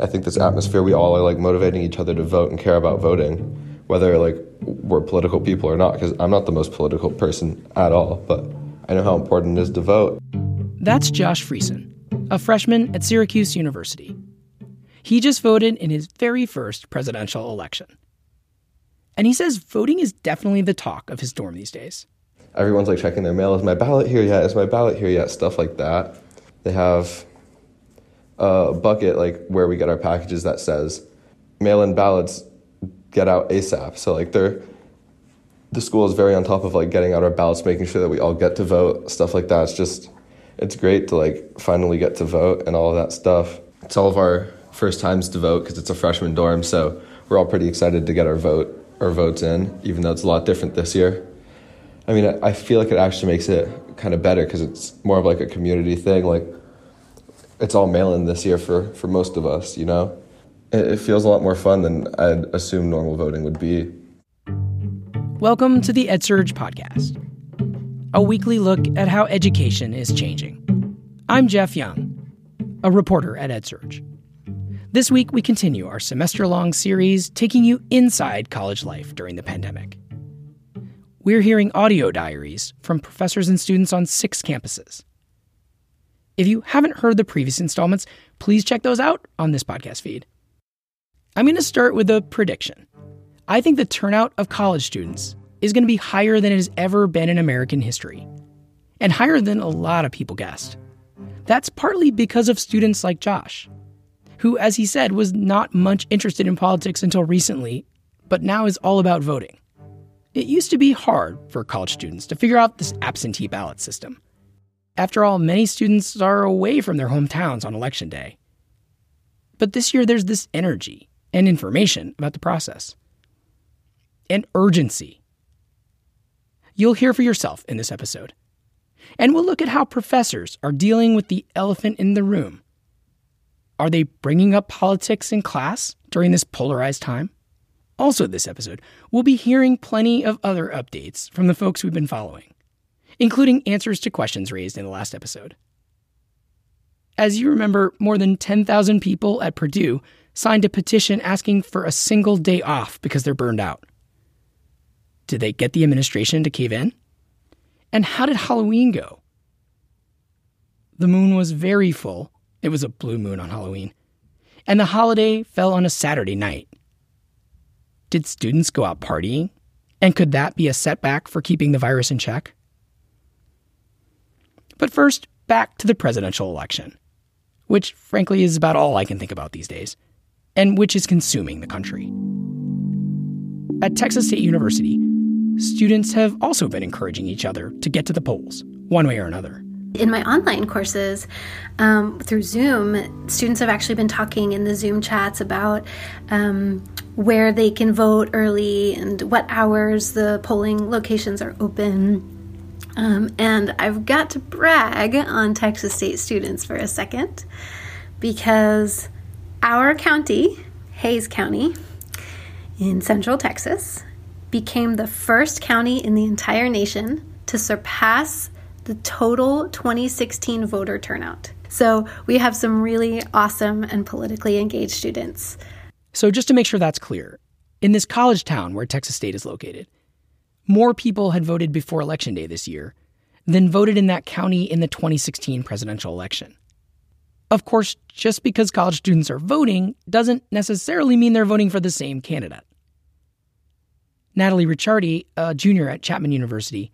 I think this atmosphere, we all are like motivating each other to vote and care about voting, whether like we're political people or not, because I'm not the most political person at all, but I know how important it is to vote. That's Josh Friesen, a freshman at Syracuse University. He just voted in his very first presidential election. And he says voting is definitely the talk of his dorm these days. Everyone's like checking their mail. Is my ballot here yet? Is my ballot here yet? Stuff like that. They have a bucket like where we get our packages that says mail-in ballots get out ASAP. So like they're the school is very on top of like getting out our ballots, making sure that we all get to vote, stuff like that. It's just it's great to like finally get to vote and all of that stuff. It's all of our first times to vote because it's a freshman dorm, so we're all pretty excited to get our vote our votes in, even though it's a lot different this year. I mean, I feel like it actually makes it kind of better because it's more of like a community thing. Like it's all mail in this year for, for most of us, you know? It, it feels a lot more fun than I'd assume normal voting would be. Welcome to the EdSurge podcast, a weekly look at how education is changing. I'm Jeff Young, a reporter at EdSurge. This week, we continue our semester long series taking you inside college life during the pandemic. We're hearing audio diaries from professors and students on six campuses. If you haven't heard the previous installments, please check those out on this podcast feed. I'm going to start with a prediction. I think the turnout of college students is going to be higher than it has ever been in American history, and higher than a lot of people guessed. That's partly because of students like Josh, who, as he said, was not much interested in politics until recently, but now is all about voting. It used to be hard for college students to figure out this absentee ballot system. After all, many students are away from their hometowns on election day. But this year, there's this energy and information about the process and urgency. You'll hear for yourself in this episode. And we'll look at how professors are dealing with the elephant in the room. Are they bringing up politics in class during this polarized time? Also, this episode, we'll be hearing plenty of other updates from the folks we've been following including answers to questions raised in the last episode. As you remember, more than 10,000 people at Purdue signed a petition asking for a single day off because they're burned out. Did they get the administration to cave in? And how did Halloween go? The moon was very full. It was a blue moon on Halloween. And the holiday fell on a Saturday night. Did students go out partying? And could that be a setback for keeping the virus in check? But first, back to the presidential election, which frankly is about all I can think about these days, and which is consuming the country. At Texas State University, students have also been encouraging each other to get to the polls, one way or another. In my online courses um, through Zoom, students have actually been talking in the Zoom chats about um, where they can vote early and what hours the polling locations are open um, and I've got to brag on Texas State students for a second because our county, Hays County, in central Texas, became the first county in the entire nation to surpass the total 2016 voter turnout. So we have some really awesome and politically engaged students. So, just to make sure that's clear, in this college town where Texas State is located, more people had voted before Election Day this year than voted in that county in the 2016 presidential election. Of course, just because college students are voting doesn't necessarily mean they're voting for the same candidate. Natalie Ricciardi, a junior at Chapman University,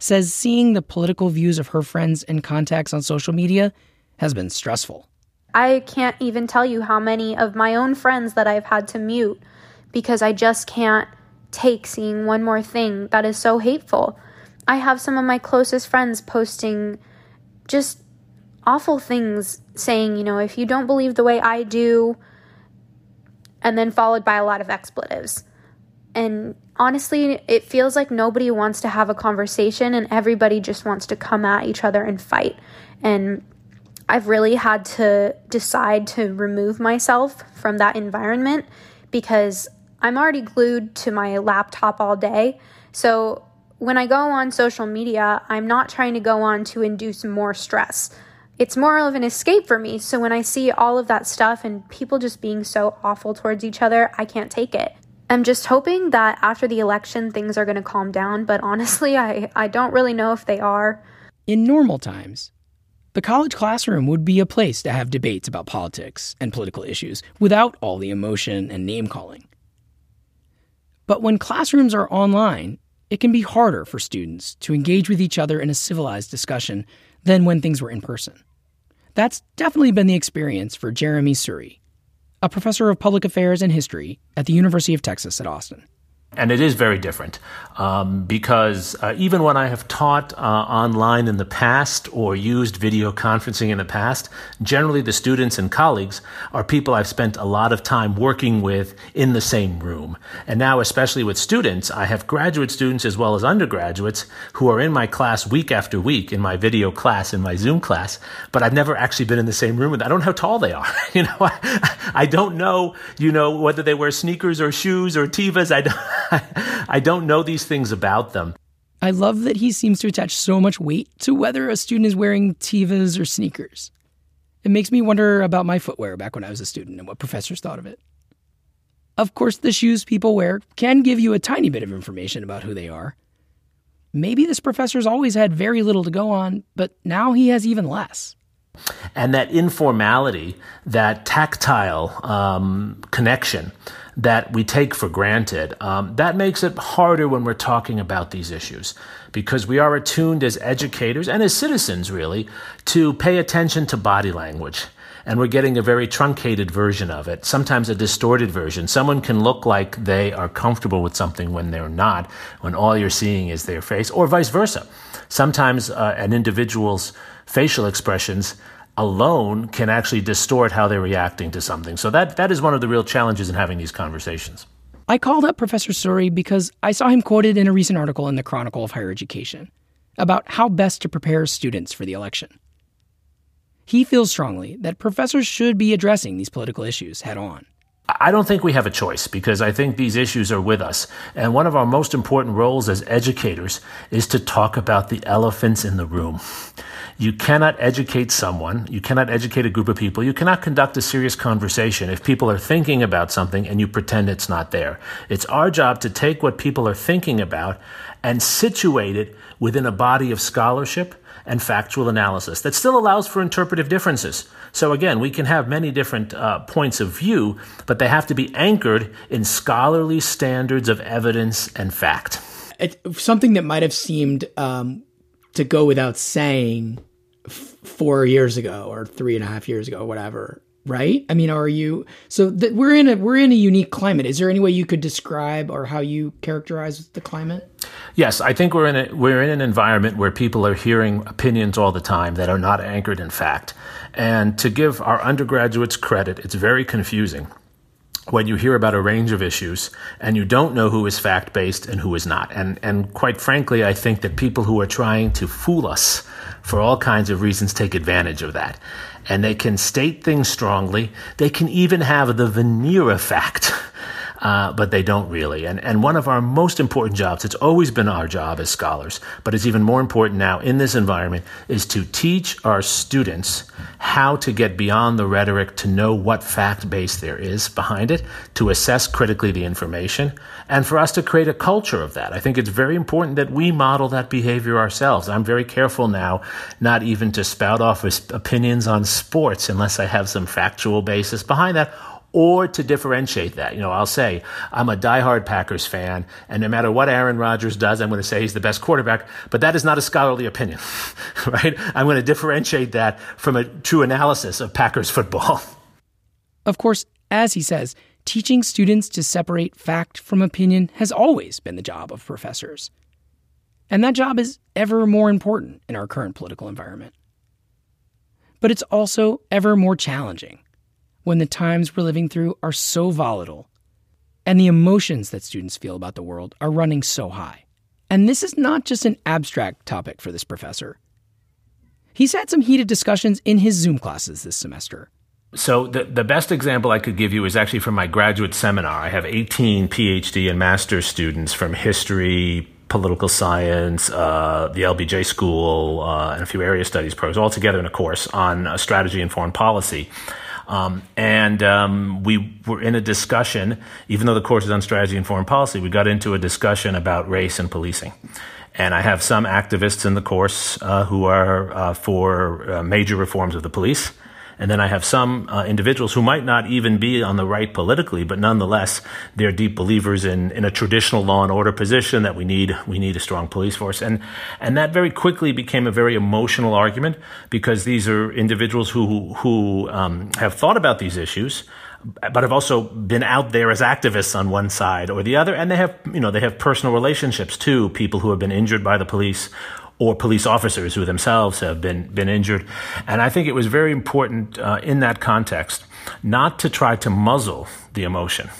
says seeing the political views of her friends and contacts on social media has been stressful. I can't even tell you how many of my own friends that I've had to mute because I just can't take seeing one more thing that is so hateful. I have some of my closest friends posting just awful things saying, you know, if you don't believe the way I do, and then followed by a lot of expletives. And honestly, it feels like nobody wants to have a conversation and everybody just wants to come at each other and fight. And I've really had to decide to remove myself from that environment because I'm already glued to my laptop all day. So when I go on social media, I'm not trying to go on to induce more stress. it's more of an escape for me. So when I see all of that stuff and people just being so awful towards each other, I can't take it. I'm just hoping that after the election things are going to calm down, but honestly, I, I don't really know if they are. In normal times, the college classroom would be a place to have debates about politics and political issues without all the emotion and name calling. But when classrooms are online, it can be harder for students to engage with each other in a civilized discussion than when things were in person. That's definitely been the experience for Jeremy Suri, a professor of public affairs and history at the University of Texas at Austin. And it is very different um, because uh, even when I have taught uh, online in the past or used video conferencing in the past, generally the students and colleagues are people I've spent a lot of time working with in the same room. And now, especially with students, I have graduate students as well as undergraduates who are in my class week after week in my video class, in my Zoom class, but I've never actually been in the same room with them. I don't know how tall they are. you know, I, I don't know, you know, whether they wear sneakers or shoes or Tevas. I don't. I don't know these things about them. I love that he seems to attach so much weight to whether a student is wearing Tevas or sneakers. It makes me wonder about my footwear back when I was a student and what professors thought of it. Of course, the shoes people wear can give you a tiny bit of information about who they are. Maybe this professor's always had very little to go on, but now he has even less. And that informality, that tactile um, connection, that we take for granted. Um, that makes it harder when we're talking about these issues because we are attuned as educators and as citizens, really, to pay attention to body language. And we're getting a very truncated version of it, sometimes a distorted version. Someone can look like they are comfortable with something when they're not, when all you're seeing is their face, or vice versa. Sometimes uh, an individual's facial expressions alone can actually distort how they're reacting to something. So that that is one of the real challenges in having these conversations. I called up Professor Suri because I saw him quoted in a recent article in the Chronicle of Higher Education about how best to prepare students for the election. He feels strongly that professors should be addressing these political issues head on. I don't think we have a choice because I think these issues are with us. And one of our most important roles as educators is to talk about the elephants in the room. You cannot educate someone, you cannot educate a group of people, you cannot conduct a serious conversation if people are thinking about something and you pretend it's not there. It's our job to take what people are thinking about and situate it within a body of scholarship and factual analysis that still allows for interpretive differences. So again, we can have many different uh, points of view, but they have to be anchored in scholarly standards of evidence and fact. Something that might have seemed um, to go without saying f- four years ago or three and a half years ago, whatever. Right? I mean, are you so that we're in a we're in a unique climate? Is there any way you could describe or how you characterize the climate? Yes, I think we're in a we're in an environment where people are hearing opinions all the time that are not anchored in fact. And to give our undergraduates credit, it's very confusing when you hear about a range of issues and you don't know who is fact based and who is not. And, and quite frankly, I think that people who are trying to fool us for all kinds of reasons take advantage of that. And they can state things strongly. They can even have the veneer of fact uh, but they don't really. And, and one of our most important jobs, it's always been our job as scholars, but it's even more important now in this environment, is to teach our students how to get beyond the rhetoric, to know what fact base there is behind it, to assess critically the information, and for us to create a culture of that. I think it's very important that we model that behavior ourselves. I'm very careful now not even to spout off opinions on sports unless I have some factual basis behind that or to differentiate that. You know, I'll say I'm a diehard Packers fan, and no matter what Aaron Rodgers does, I'm going to say he's the best quarterback, but that is not a scholarly opinion, right? I'm going to differentiate that from a true analysis of Packers football. Of course, as he says, teaching students to separate fact from opinion has always been the job of professors. And that job is ever more important in our current political environment. But it's also ever more challenging when the times we're living through are so volatile and the emotions that students feel about the world are running so high. And this is not just an abstract topic for this professor. He's had some heated discussions in his Zoom classes this semester. So, the, the best example I could give you is actually from my graduate seminar. I have 18 PhD and master's students from history, political science, uh, the LBJ School, uh, and a few area studies programs, all together in a course on uh, strategy and foreign policy. Um, and um, we were in a discussion, even though the course is on strategy and foreign policy, we got into a discussion about race and policing. And I have some activists in the course uh, who are uh, for uh, major reforms of the police. And then I have some uh, individuals who might not even be on the right politically, but nonetheless, they're deep believers in, in a traditional law and order position that we need we need a strong police force. And and that very quickly became a very emotional argument because these are individuals who who um, have thought about these issues but have also been out there as activists on one side or the other, and they have, you know, they have personal relationships too. People who have been injured by the police or police officers who themselves have been been injured, and I think it was very important uh, in that context not to try to muzzle the emotion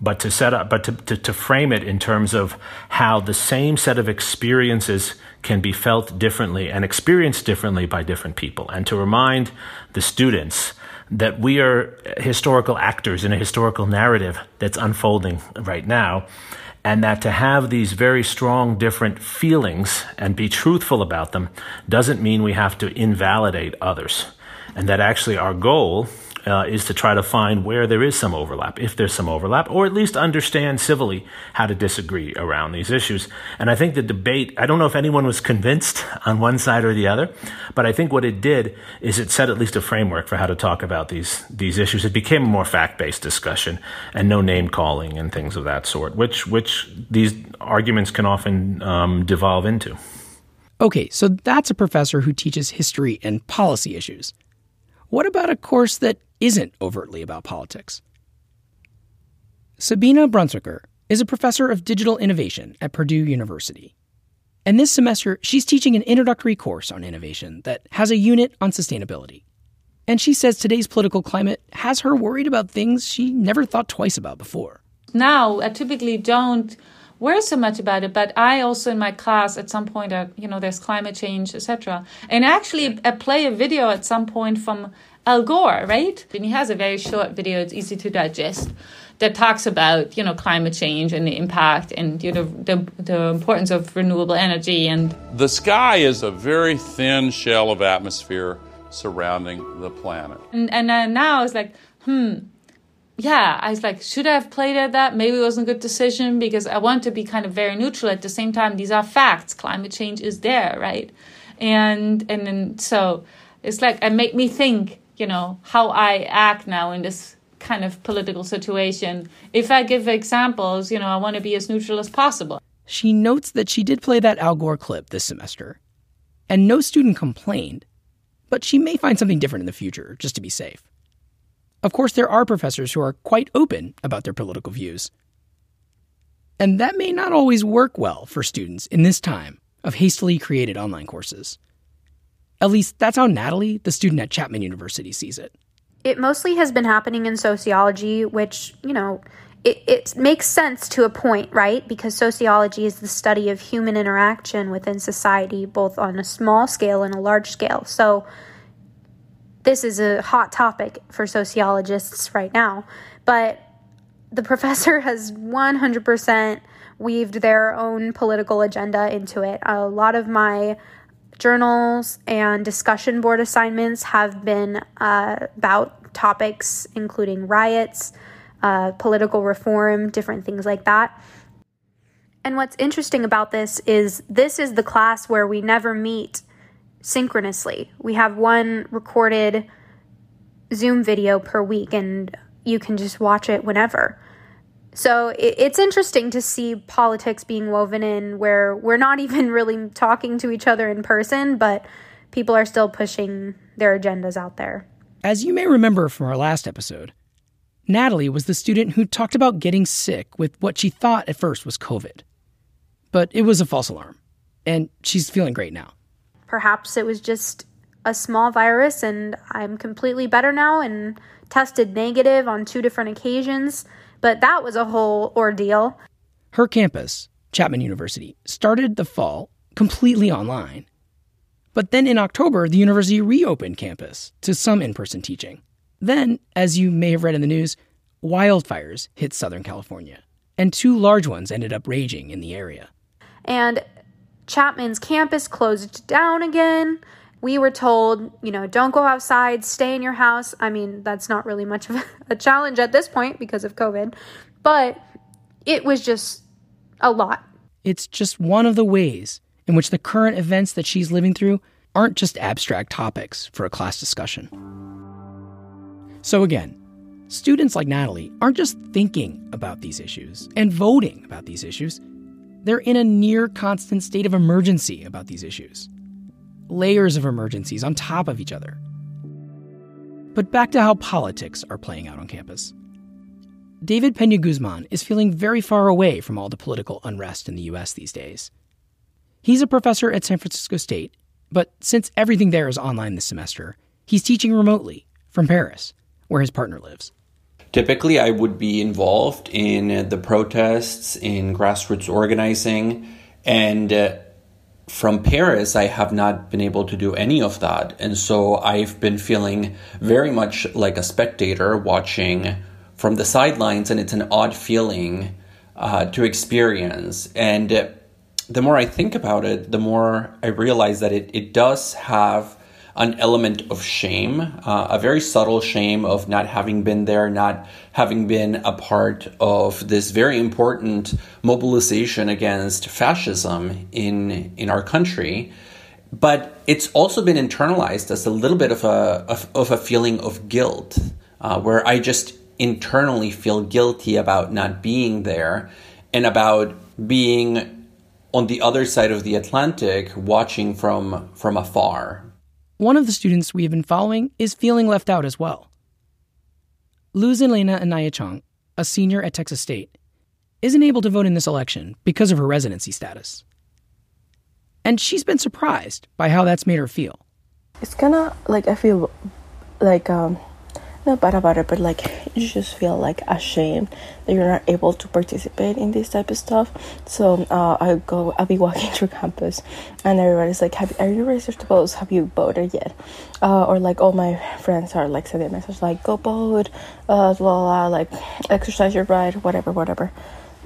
but to set up, but to, to, to, frame it in terms of how the same set of experiences can be felt differently and experienced differently by different people, and to remind the students that we are historical actors in a historical narrative that's unfolding right now. And that to have these very strong different feelings and be truthful about them doesn't mean we have to invalidate others. And that actually our goal uh, is to try to find where there is some overlap, if there's some overlap, or at least understand civilly how to disagree around these issues. And I think the debate, I don't know if anyone was convinced on one side or the other, but I think what it did is it set at least a framework for how to talk about these, these issues. It became a more fact-based discussion and no name calling and things of that sort, which, which these arguments can often um, devolve into. Okay, so that's a professor who teaches history and policy issues. What about a course that isn't overtly about politics? Sabina Brunswicker is a professor of digital innovation at Purdue University. And this semester, she's teaching an introductory course on innovation that has a unit on sustainability. And she says today's political climate has her worried about things she never thought twice about before. Now, I typically don't worry so much about it, but I also in my class at some point, uh, you know, there's climate change, etc. And actually, I play a video at some point from Al Gore, right? And he has a very short video; it's easy to digest. That talks about you know climate change and the impact and you know the the importance of renewable energy and the sky is a very thin shell of atmosphere surrounding the planet. And and uh, now it's like hmm yeah, I was like, should I have played at that? Maybe it wasn't a good decision because I want to be kind of very neutral. At the same time, these are facts. Climate change is there, right? And and then so it's like it made me think, you know, how I act now in this kind of political situation. If I give examples, you know, I want to be as neutral as possible. She notes that she did play that Al Gore clip this semester, and no student complained, but she may find something different in the future just to be safe. Of course, there are professors who are quite open about their political views. And that may not always work well for students in this time of hastily created online courses. At least that's how Natalie, the student at Chapman University, sees it. It mostly has been happening in sociology, which, you know, it, it makes sense to a point, right? Because sociology is the study of human interaction within society, both on a small scale and a large scale. So, this is a hot topic for sociologists right now, but the professor has 100% weaved their own political agenda into it. A lot of my journals and discussion board assignments have been uh, about topics including riots, uh, political reform, different things like that. And what's interesting about this is this is the class where we never meet synchronously. We have one recorded Zoom video per week, and you can just watch it whenever. So it's interesting to see politics being woven in where we're not even really talking to each other in person, but people are still pushing their agendas out there. As you may remember from our last episode, Natalie was the student who talked about getting sick with what she thought at first was COVID. But it was a false alarm, and she's feeling great now. Perhaps it was just a small virus and I'm completely better now and tested negative on two different occasions, but that was a whole ordeal. Her campus, Chapman University, started the fall completely online. But then in October, the university reopened campus to some in person teaching. Then, as you may have read in the news, wildfires hit Southern California, and two large ones ended up raging in the area. And Chapman's campus closed down again. We were told, you know, don't go outside, stay in your house. I mean, that's not really much of a challenge at this point because of COVID, but it was just a lot. It's just one of the ways in which the current events that she's living through aren't just abstract topics for a class discussion. So, again, students like Natalie aren't just thinking about these issues and voting about these issues, they're in a near constant state of emergency about these issues. Layers of emergencies on top of each other. But back to how politics are playing out on campus. David Pena Guzman is feeling very far away from all the political unrest in the US these days. He's a professor at San Francisco State, but since everything there is online this semester, he's teaching remotely from Paris, where his partner lives. Typically, I would be involved in the protests, in grassroots organizing, and uh, from Paris, I have not been able to do any of that. And so I've been feeling very much like a spectator watching from the sidelines, and it's an odd feeling uh, to experience. And the more I think about it, the more I realize that it, it does have an element of shame, uh, a very subtle shame of not having been there, not having been a part of this very important mobilization against fascism in in our country. But it's also been internalized as a little bit of a of, of a feeling of guilt, uh, where I just internally feel guilty about not being there and about being on the other side of the Atlantic watching from from afar one of the students we have been following is feeling left out as well. Luz Elena Anaya Chong, a senior at Texas State, isn't able to vote in this election because of her residency status. And she's been surprised by how that's made her feel. It's kind of like I feel like um, not bad about it, but like you just feel like ashamed that you're not able to participate in this type of stuff. So uh, I go, I'll be walking through campus, and everybody's like, "Have are you registered to vote? Have you voted yet?" Uh, or like all my friends are like sending messages like, "Go vote," uh, blah, blah, blah, like exercise your right, whatever, whatever.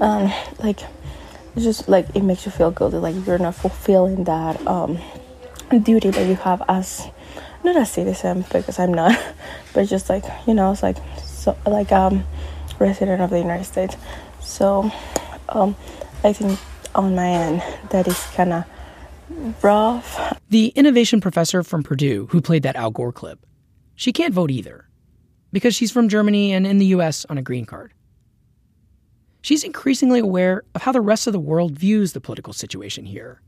Um, like just like it makes you feel guilty, like you're not fulfilling that um duty that you have as not a citizen because I'm not, but just like you know, it's like so like um resident of the United States. So um, I think on my end that is kind of rough. The innovation professor from Purdue who played that Al Gore clip, she can't vote either because she's from Germany and in the U.S. on a green card. She's increasingly aware of how the rest of the world views the political situation here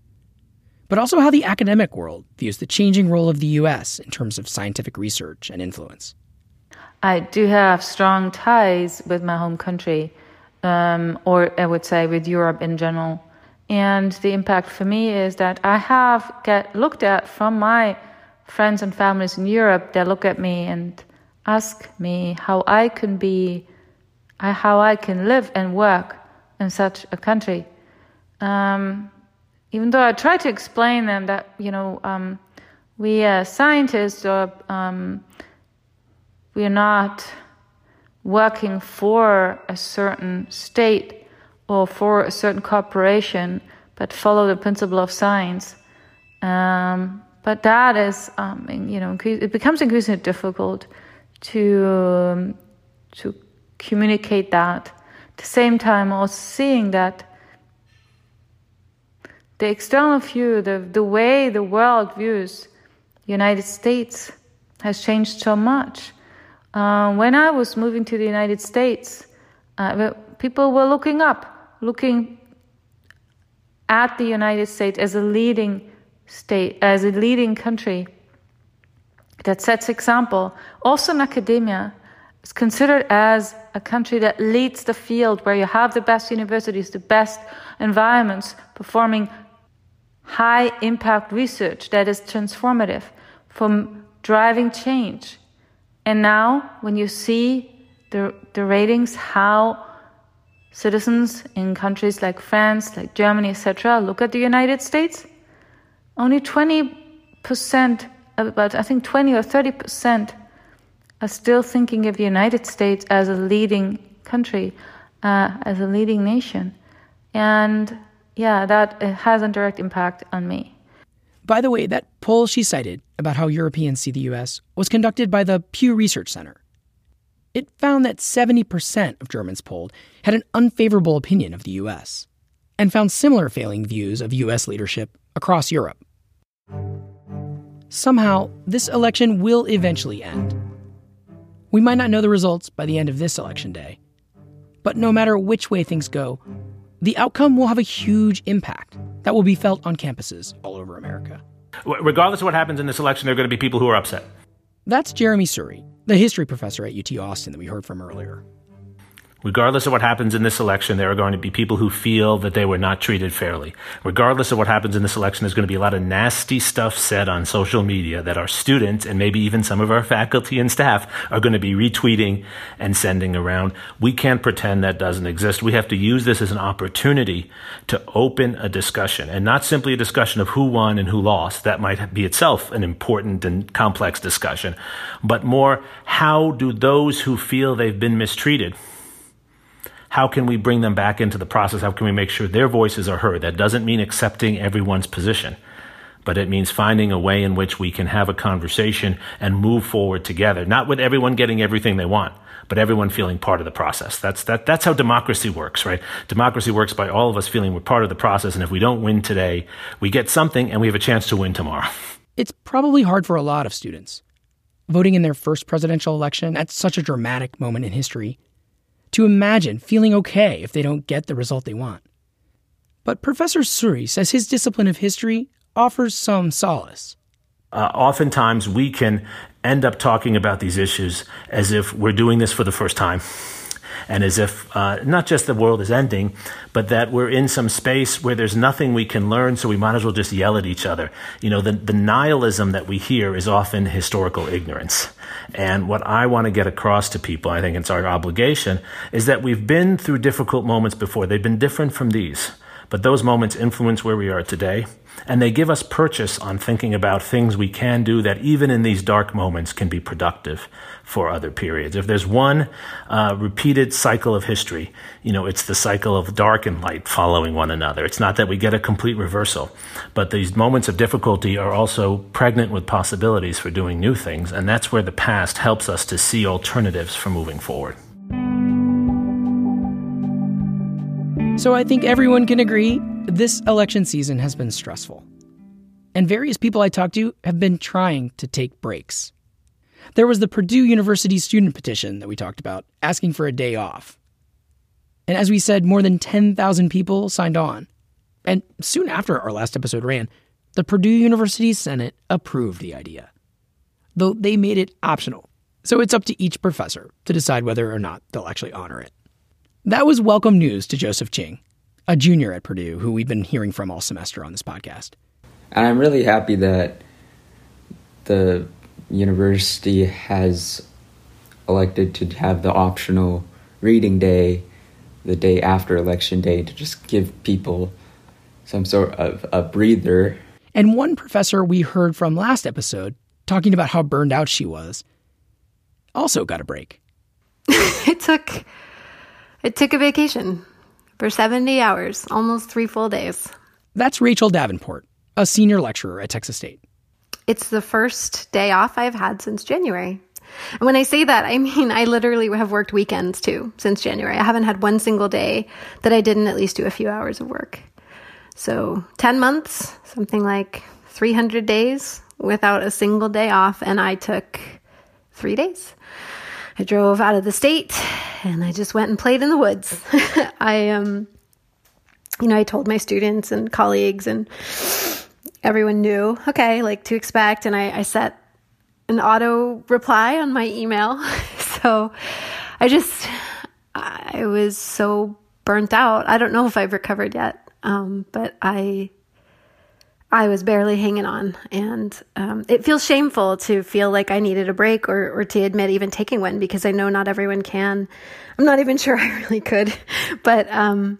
but also how the academic world views the changing role of the US in terms of scientific research and influence. I do have strong ties with my home country, um, or I would say with Europe in general. And the impact for me is that I have get looked at from my friends and families in Europe. They look at me and ask me how I can be, how I can live and work in such a country. Um, even though I try to explain them that you know um, we as scientists are um, we are not working for a certain state or for a certain corporation, but follow the principle of science. Um, but that is, um, you know, it becomes increasingly difficult to um, to communicate that. At the same time, also seeing that the external view, the, the way the world views United States has changed so much. Uh, when I was moving to the United States, uh, people were looking up, looking at the United States as a leading state, as a leading country that sets example. Also in academia, it's considered as a country that leads the field where you have the best universities, the best environments, performing high impact research that is transformative from driving change. And now, when you see the, the ratings, how citizens in countries like France, like Germany, etc., look at the United States, only 20%, about I think 20 or 30%, are still thinking of the United States as a leading country, uh, as a leading nation. And yeah, that uh, has a direct impact on me. By the way, that poll she cited about how Europeans see the US was conducted by the Pew Research Center. It found that 70% of Germans polled had an unfavorable opinion of the US and found similar failing views of US leadership across Europe. Somehow, this election will eventually end. We might not know the results by the end of this election day, but no matter which way things go, the outcome will have a huge impact that will be felt on campuses all over America. Regardless of what happens in this election, there are going to be people who are upset. That's Jeremy Suri, the history professor at UT Austin that we heard from earlier. Regardless of what happens in this election, there are going to be people who feel that they were not treated fairly. Regardless of what happens in this election, there's going to be a lot of nasty stuff said on social media that our students and maybe even some of our faculty and staff are going to be retweeting and sending around. We can't pretend that doesn't exist. We have to use this as an opportunity to open a discussion and not simply a discussion of who won and who lost. That might be itself an important and complex discussion, but more how do those who feel they've been mistreated how can we bring them back into the process? How can we make sure their voices are heard? That doesn't mean accepting everyone's position, but it means finding a way in which we can have a conversation and move forward together, not with everyone getting everything they want, but everyone feeling part of the process. That's, that, that's how democracy works, right? Democracy works by all of us feeling we're part of the process. And if we don't win today, we get something and we have a chance to win tomorrow. It's probably hard for a lot of students. Voting in their first presidential election at such a dramatic moment in history to imagine feeling okay if they don't get the result they want. But Professor Suri says his discipline of history offers some solace. Uh, oftentimes, we can end up talking about these issues as if we're doing this for the first time and as if uh, not just the world is ending, but that we're in some space where there's nothing we can learn, so we might as well just yell at each other. You know, the, the nihilism that we hear is often historical ignorance. And what I want to get across to people, I think it's our obligation, is that we've been through difficult moments before. They've been different from these, but those moments influence where we are today. And they give us purchase on thinking about things we can do that even in these dark moments can be productive for other periods. If there's one uh, repeated cycle of history, you know, it's the cycle of dark and light following one another. It's not that we get a complete reversal, but these moments of difficulty are also pregnant with possibilities for doing new things, and that's where the past helps us to see alternatives for moving forward. So I think everyone can agree this election season has been stressful. And various people I talked to have been trying to take breaks. There was the Purdue University student petition that we talked about, asking for a day off. And as we said, more than 10,000 people signed on. And soon after our last episode ran, the Purdue University Senate approved the idea, though they made it optional. So it's up to each professor to decide whether or not they'll actually honor it. That was welcome news to Joseph Ching, a junior at Purdue who we've been hearing from all semester on this podcast. And I'm really happy that the university has elected to have the optional reading day the day after election day to just give people some sort of a breather. And one professor we heard from last episode talking about how burned out she was also got a break. it took it took a vacation for 70 hours, almost 3 full days. That's Rachel Davenport, a senior lecturer at Texas State. It's the first day off I've had since January. And when I say that, I mean I literally have worked weekends too since January. I haven't had one single day that I didn't at least do a few hours of work. So 10 months, something like 300 days without a single day off, and I took three days. I drove out of the state and I just went and played in the woods. I, um, you know, I told my students and colleagues and everyone knew, okay, like to expect. And I, I set an auto reply on my email. so I just, I was so burnt out. I don't know if I've recovered yet, um, but I, I was barely hanging on, and um, it feels shameful to feel like I needed a break or, or to admit even taking one because I know not everyone can. I'm not even sure I really could, but um,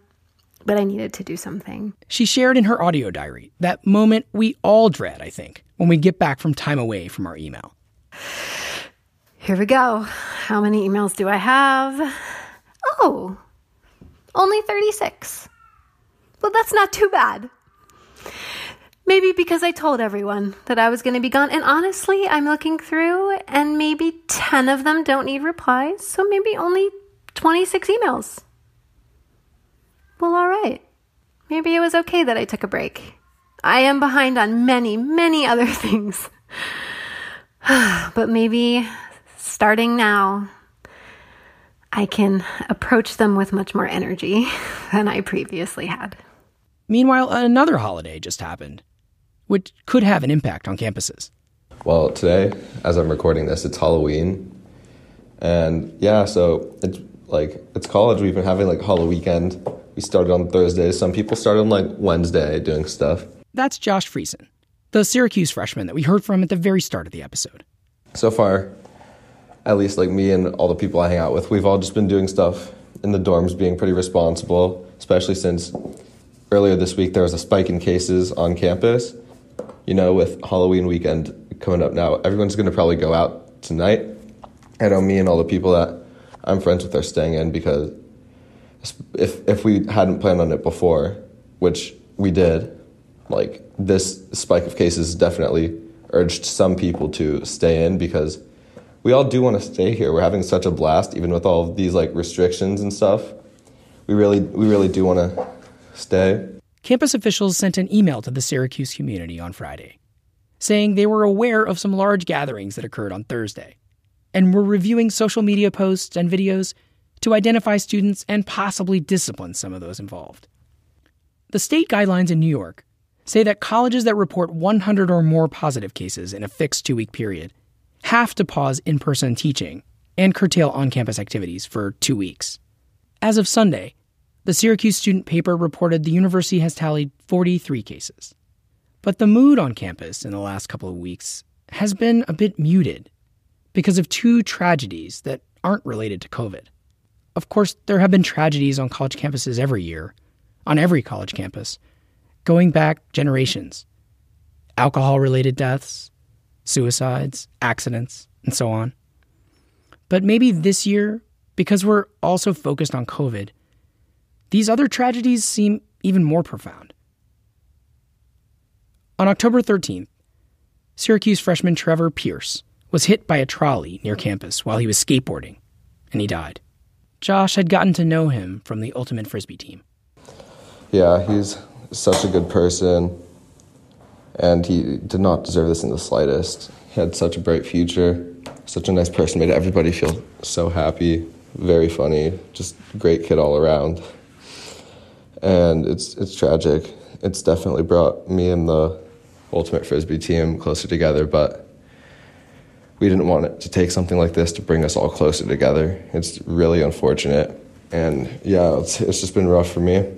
but I needed to do something. She shared in her audio diary that moment we all dread, I think, when we get back from time away from our email. Here we go. How many emails do I have? Oh, only 36. Well, that's not too bad. Maybe because I told everyone that I was going to be gone. And honestly, I'm looking through and maybe 10 of them don't need replies. So maybe only 26 emails. Well, all right. Maybe it was okay that I took a break. I am behind on many, many other things. but maybe starting now, I can approach them with much more energy than I previously had. Meanwhile, another holiday just happened, which could have an impact on campuses. Well, today, as I'm recording this, it's Halloween. And yeah, so it's like, it's college. We've been having like Halloween weekend. We started on Thursday. Some people started on like Wednesday doing stuff. That's Josh Friesen, the Syracuse freshman that we heard from at the very start of the episode. So far, at least like me and all the people I hang out with, we've all just been doing stuff in the dorms, being pretty responsible, especially since earlier this week there was a spike in cases on campus. You know, with Halloween weekend coming up now, everyone's going to probably go out tonight. I know me and all the people that I'm friends with are staying in because if if we hadn't planned on it before, which we did, like this spike of cases definitely urged some people to stay in because we all do want to stay here. We're having such a blast, even with all of these like restrictions and stuff. We really, we really do want to stay. Campus officials sent an email to the Syracuse community on Friday, saying they were aware of some large gatherings that occurred on Thursday, and were reviewing social media posts and videos to identify students and possibly discipline some of those involved. The state guidelines in New York say that colleges that report 100 or more positive cases in a fixed two week period have to pause in person teaching and curtail on campus activities for two weeks. As of Sunday, the Syracuse student paper reported the university has tallied 43 cases. But the mood on campus in the last couple of weeks has been a bit muted because of two tragedies that aren't related to COVID. Of course, there have been tragedies on college campuses every year, on every college campus, going back generations. Alcohol related deaths, suicides, accidents, and so on. But maybe this year, because we're also focused on COVID, these other tragedies seem even more profound. On October 13th, Syracuse freshman Trevor Pierce was hit by a trolley near campus while he was skateboarding, and he died. Josh had gotten to know him from the Ultimate Frisbee team. Yeah, he's such a good person, and he did not deserve this in the slightest. He had such a bright future, such a nice person, made everybody feel so happy, very funny, just great kid all around. And it's it's tragic. It's definitely brought me and the ultimate frisbee team closer together, but we didn't want it to take something like this to bring us all closer together. It's really unfortunate. And yeah, it's, it's just been rough for me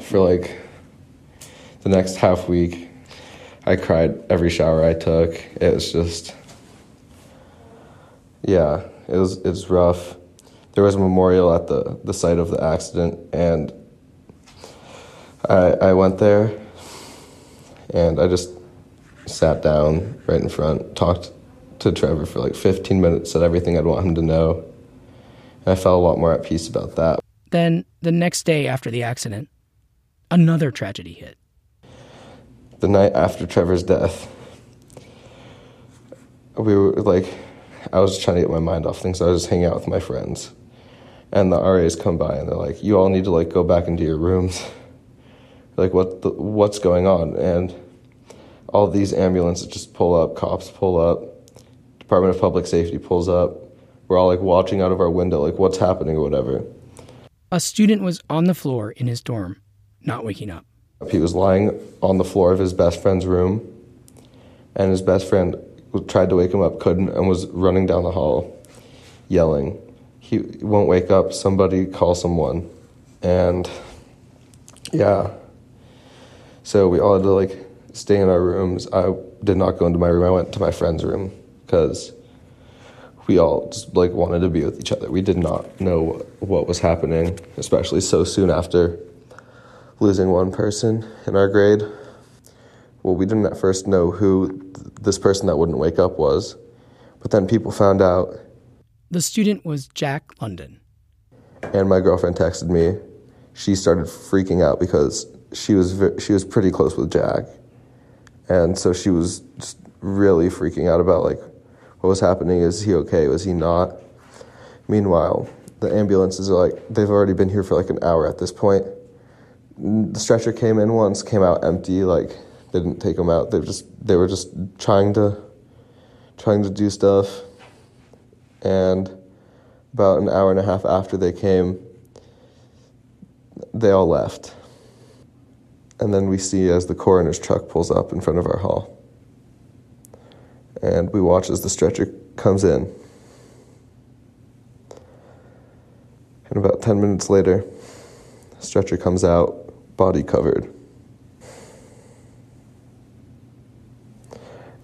for like the next half week. I cried every shower I took. It was just, yeah, it was it's rough. There was a memorial at the, the site of the accident, and I I went there, and I just sat down right in front, talked to Trevor for like 15 minutes, said everything I'd want him to know. And I felt a lot more at peace about that. Then, the next day after the accident, another tragedy hit. The night after Trevor's death, we were like, I was trying to get my mind off things. So I was just hanging out with my friends. And the RAs come by and they're like, you all need to like go back into your rooms. Like, what the, what's going on? And all these ambulances just pull up, cops pull up, Department of Public Safety pulls up. We're all like watching out of our window, like what's happening or whatever. A student was on the floor in his dorm, not waking up. He was lying on the floor of his best friend's room, and his best friend tried to wake him up, couldn't, and was running down the hall yelling. He won't wake up, somebody call someone. And yeah. So we all had to like stay in our rooms. I did not go into my room, I went to my friend's room because we all just like wanted to be with each other. We did not know what was happening, especially so soon after losing one person in our grade. Well, we didn't at first know who th- this person that wouldn't wake up was, but then people found out. The student was Jack London. And my girlfriend texted me, she started freaking out because she was she was pretty close with Jack, and so she was just really freaking out about like what was happening. Is he okay? Was he not? Meanwhile, the ambulances are like they've already been here for like an hour at this point. The stretcher came in once, came out empty. Like they didn't take them out. They just they were just trying to trying to do stuff. And about an hour and a half after they came, they all left. And then we see as the coroner's truck pulls up in front of our hall. And we watch as the stretcher comes in. And about 10 minutes later, stretcher comes out, body covered.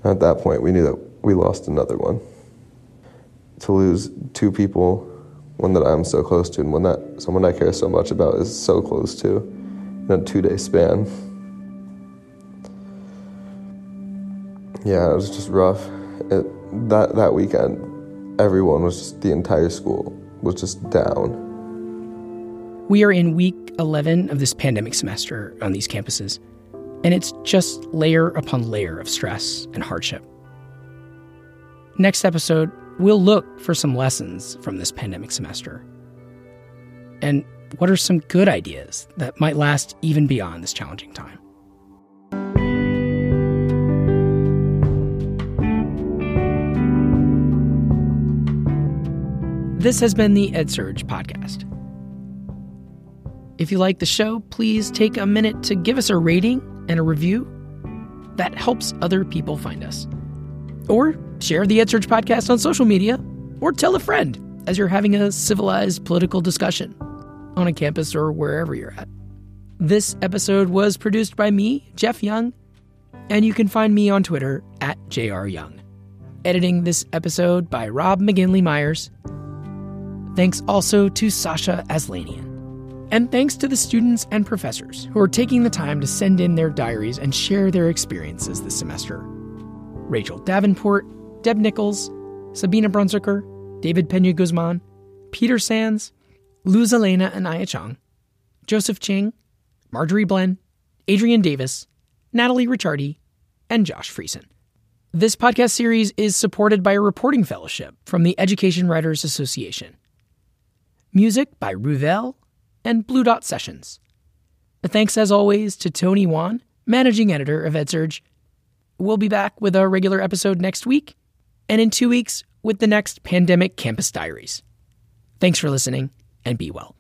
At that point, we knew that we lost another one. To lose two people, one that I'm so close to, and one that someone I care so much about is so close to, in a two day span. Yeah, it was just rough. It, that that weekend, everyone was just the entire school was just down. We are in week 11 of this pandemic semester on these campuses, and it's just layer upon layer of stress and hardship. Next episode, we'll look for some lessons from this pandemic semester. And what are some good ideas that might last even beyond this challenging time? This has been the EdSurge podcast. If you like the show, please take a minute to give us a rating and a review. That helps other people find us. Or share the EdSurge podcast on social media, or tell a friend as you're having a civilized political discussion on a campus or wherever you're at. This episode was produced by me, Jeff Young, and you can find me on Twitter at jryoung. Editing this episode by Rob McGinley Myers. Thanks also to Sasha Aslanian. And thanks to the students and professors who are taking the time to send in their diaries and share their experiences this semester. Rachel Davenport, Deb Nichols, Sabina Brunswicker, David Pena Guzman, Peter Sands, Luz Elena and Aya Chong, Joseph Ching, Marjorie Blen, Adrian Davis, Natalie Ricciardi, and Josh Friesen. This podcast series is supported by a reporting fellowship from the Education Writers Association. Music by Ruvel and Blue Dot Sessions. Thanks as always to Tony Wan, managing editor of EdSurge. We'll be back with a regular episode next week, and in two weeks with the next Pandemic Campus Diaries. Thanks for listening, and be well.